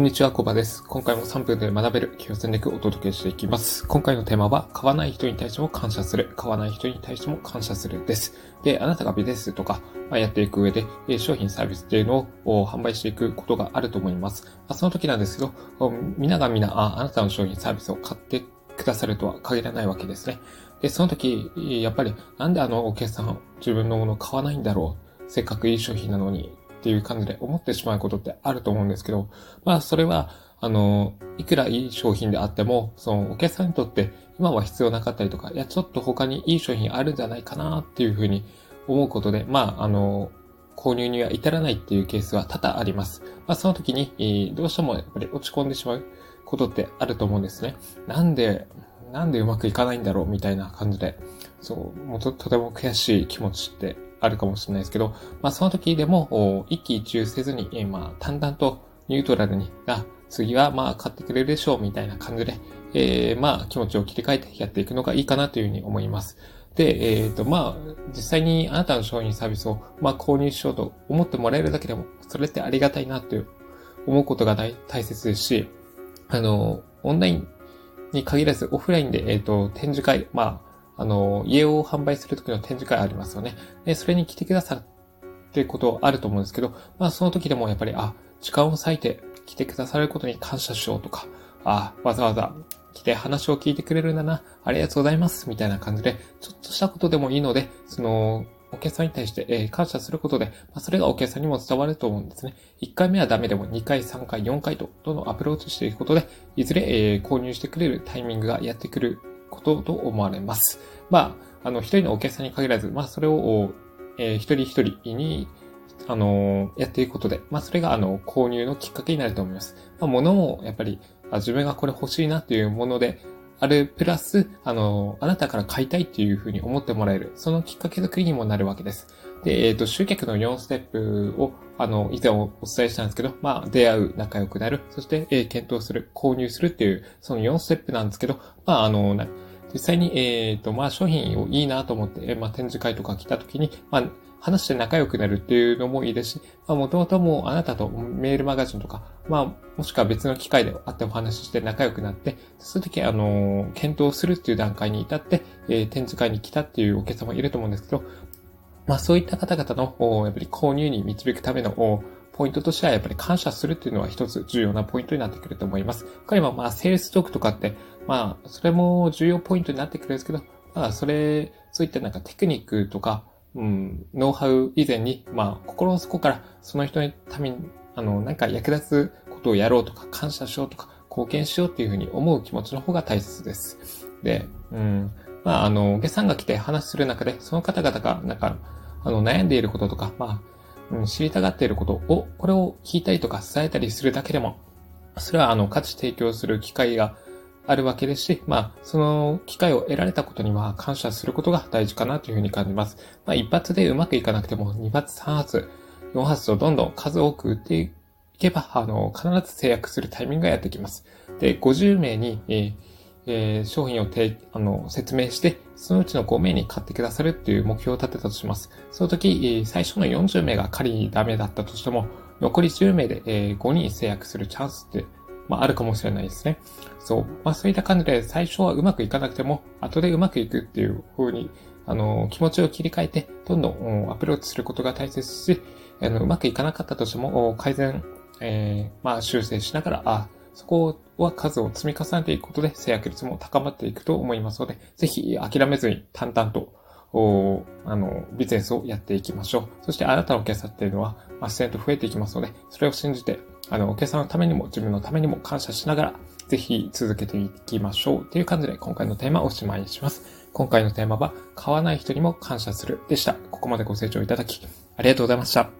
こんにちは、コバです。今回も3分で学べる企業戦略をお届けしていきます。今回のテーマは、買わない人に対しても感謝する、買わない人に対しても感謝するです。で、あなたがビジネスとか、まあ、やっていく上で、商品サービスっていうのを販売していくことがあると思います。ま、その時なんですけど、皆が皆あ、あなたの商品サービスを買ってくださるとは限らないわけですね。で、その時、やっぱり、なんであのお客さん自分のものを買わないんだろうせっかくいい商品なのにっていう感じで思ってしまうことってあると思うんですけど、まあそれは、あの、いくらいい商品であっても、そのお客さんにとって今は必要なかったりとか、いや、ちょっと他にいい商品あるんじゃないかなっていうふうに思うことで、まあ、あの、購入には至らないっていうケースは多々あります。まあ、その時に、どうしてもやっぱり落ち込んでしまうことってあると思うんですね。なんで、なんでうまくいかないんだろうみたいな感じで、そう、もうととても悔しい気持ちってあるかもしれないですけど、まあその時でも、一喜一憂せずに、えー、まあ淡々とニュートラルに、あ、次はまあ買ってくれるでしょうみたいな感じで、えー、まあ気持ちを切り替えてやっていくのがいいかなというふうに思います。で、えっ、ー、と、まあ、実際にあなたの商品サービスを、まあ、購入しようと思ってもらえるだけでも、それってありがたいなという思うことが大切ですし、あの、オンラインに限らずオフラインで、えっ、ー、と、展示会、まあ、あの、家を販売するときの展示会ありますよね。で、それに来てくださるってことあると思うんですけど、まあその時でもやっぱり、あ、時間を割いて来てくださることに感謝しようとか、あ、わざわざ来て話を聞いてくれるんだな、ありがとうございます、みたいな感じで、ちょっとしたことでもいいので、その、お客さんに対して、え、感謝することで、ま、それがお客さんにも伝わると思うんですね。1回目はダメでも2回、3回、4回と、どんどんアプローチしていくことで、いずれ、え、購入してくれるタイミングがやってくることと思われます。まあ、あの、一人のお客さんに限らず、まあ、それを、えー、一人一人に、あのやっていくことで、まあ、それが、あの、購入のきっかけになると思います。まあ、物も、やっぱり、あ自分がこれ欲しいなっていうもので、あるプラス、あの、あなたから買いたいっていうふうに思ってもらえる。そのきっかけ作りにもなるわけです。で、えっ、ー、と、集客の4ステップを、あの、以前お伝えしたんですけど、まあ、出会う、仲良くなる、そして、えー、検討する、購入するっていう、その4ステップなんですけど、まあ、あの、実際に、えっ、ー、と、まあ、商品をいいなと思って、まあ、展示会とか来た時に、まあ、話して仲良くなるっていうのもいいですし、まあ、もともともうあなたとメールマガジンとか、まあ、もしくは別の機会であってお話しして仲良くなって、その時、あの、検討するっていう段階に至って、えー、展示会に来たっていうお客様いると思うんですけど、まあ、そういった方々の、やっぱり購入に導くための、ポイントとしてはやっぱり感謝するっていうのは一つ重要なポイントになってくると思います。他にもまあ、セールストークとかって、まあ、それも重要ポイントになってくるんですけど、まあ、それ、そういったなんかテクニックとか、うん、ノウハウ以前に、まあ、心の底からその人のために、あの、なんか役立つことをやろうとか、感謝しようとか、貢献しようっていうふうに思う気持ちの方が大切です。で、うん、まあ、あの、お客さんが来て話する中で、その方々が、なんか、あの、悩んでいることとか、まあ、うん、知りたがっていることを、これを聞いたりとか伝えたりするだけでも、それは、あの、価値提供する機会があるわけですし、まあ、その機会を得られたことには感謝することが大事かなというふうに感じます。まあ、一発でうまくいかなくても、二発、三発、四発とどんどん数多く打っていけば、あの、必ず制約するタイミングがやってきます。で、50名に、えーえー、商品を提あの説明して、そのうちの5名に買ってくださるっていう目標を立てたとします。その時、最初の40名が仮にダメだったとしても、残り10名で、5人制約するチャンスってまあ、あるかもしれないですね。そう。まあ、そういった感じで、最初はうまくいかなくても、後でうまくいくっていう風に、あの、気持ちを切り替えて、どんどんアプローチすることが大切し、あの、うまくいかなかったとしても、改善、えー、まあ、修正しながら、あ、そこは数を積み重ねていくことで、制約率も高まっていくと思いますので、ぜひ諦めずに淡々と、おあの、ビジネスをやっていきましょう。そしてあなたのお客さんっていうのは、まあ、自然と増えていきますので、それを信じて、あの、お客さんのためにも自分のためにも感謝しながら、ぜひ続けていきましょう。という感じで今回のテーマをおしまいにします。今回のテーマは、買わない人にも感謝するでした。ここまでご清聴いただき、ありがとうございました。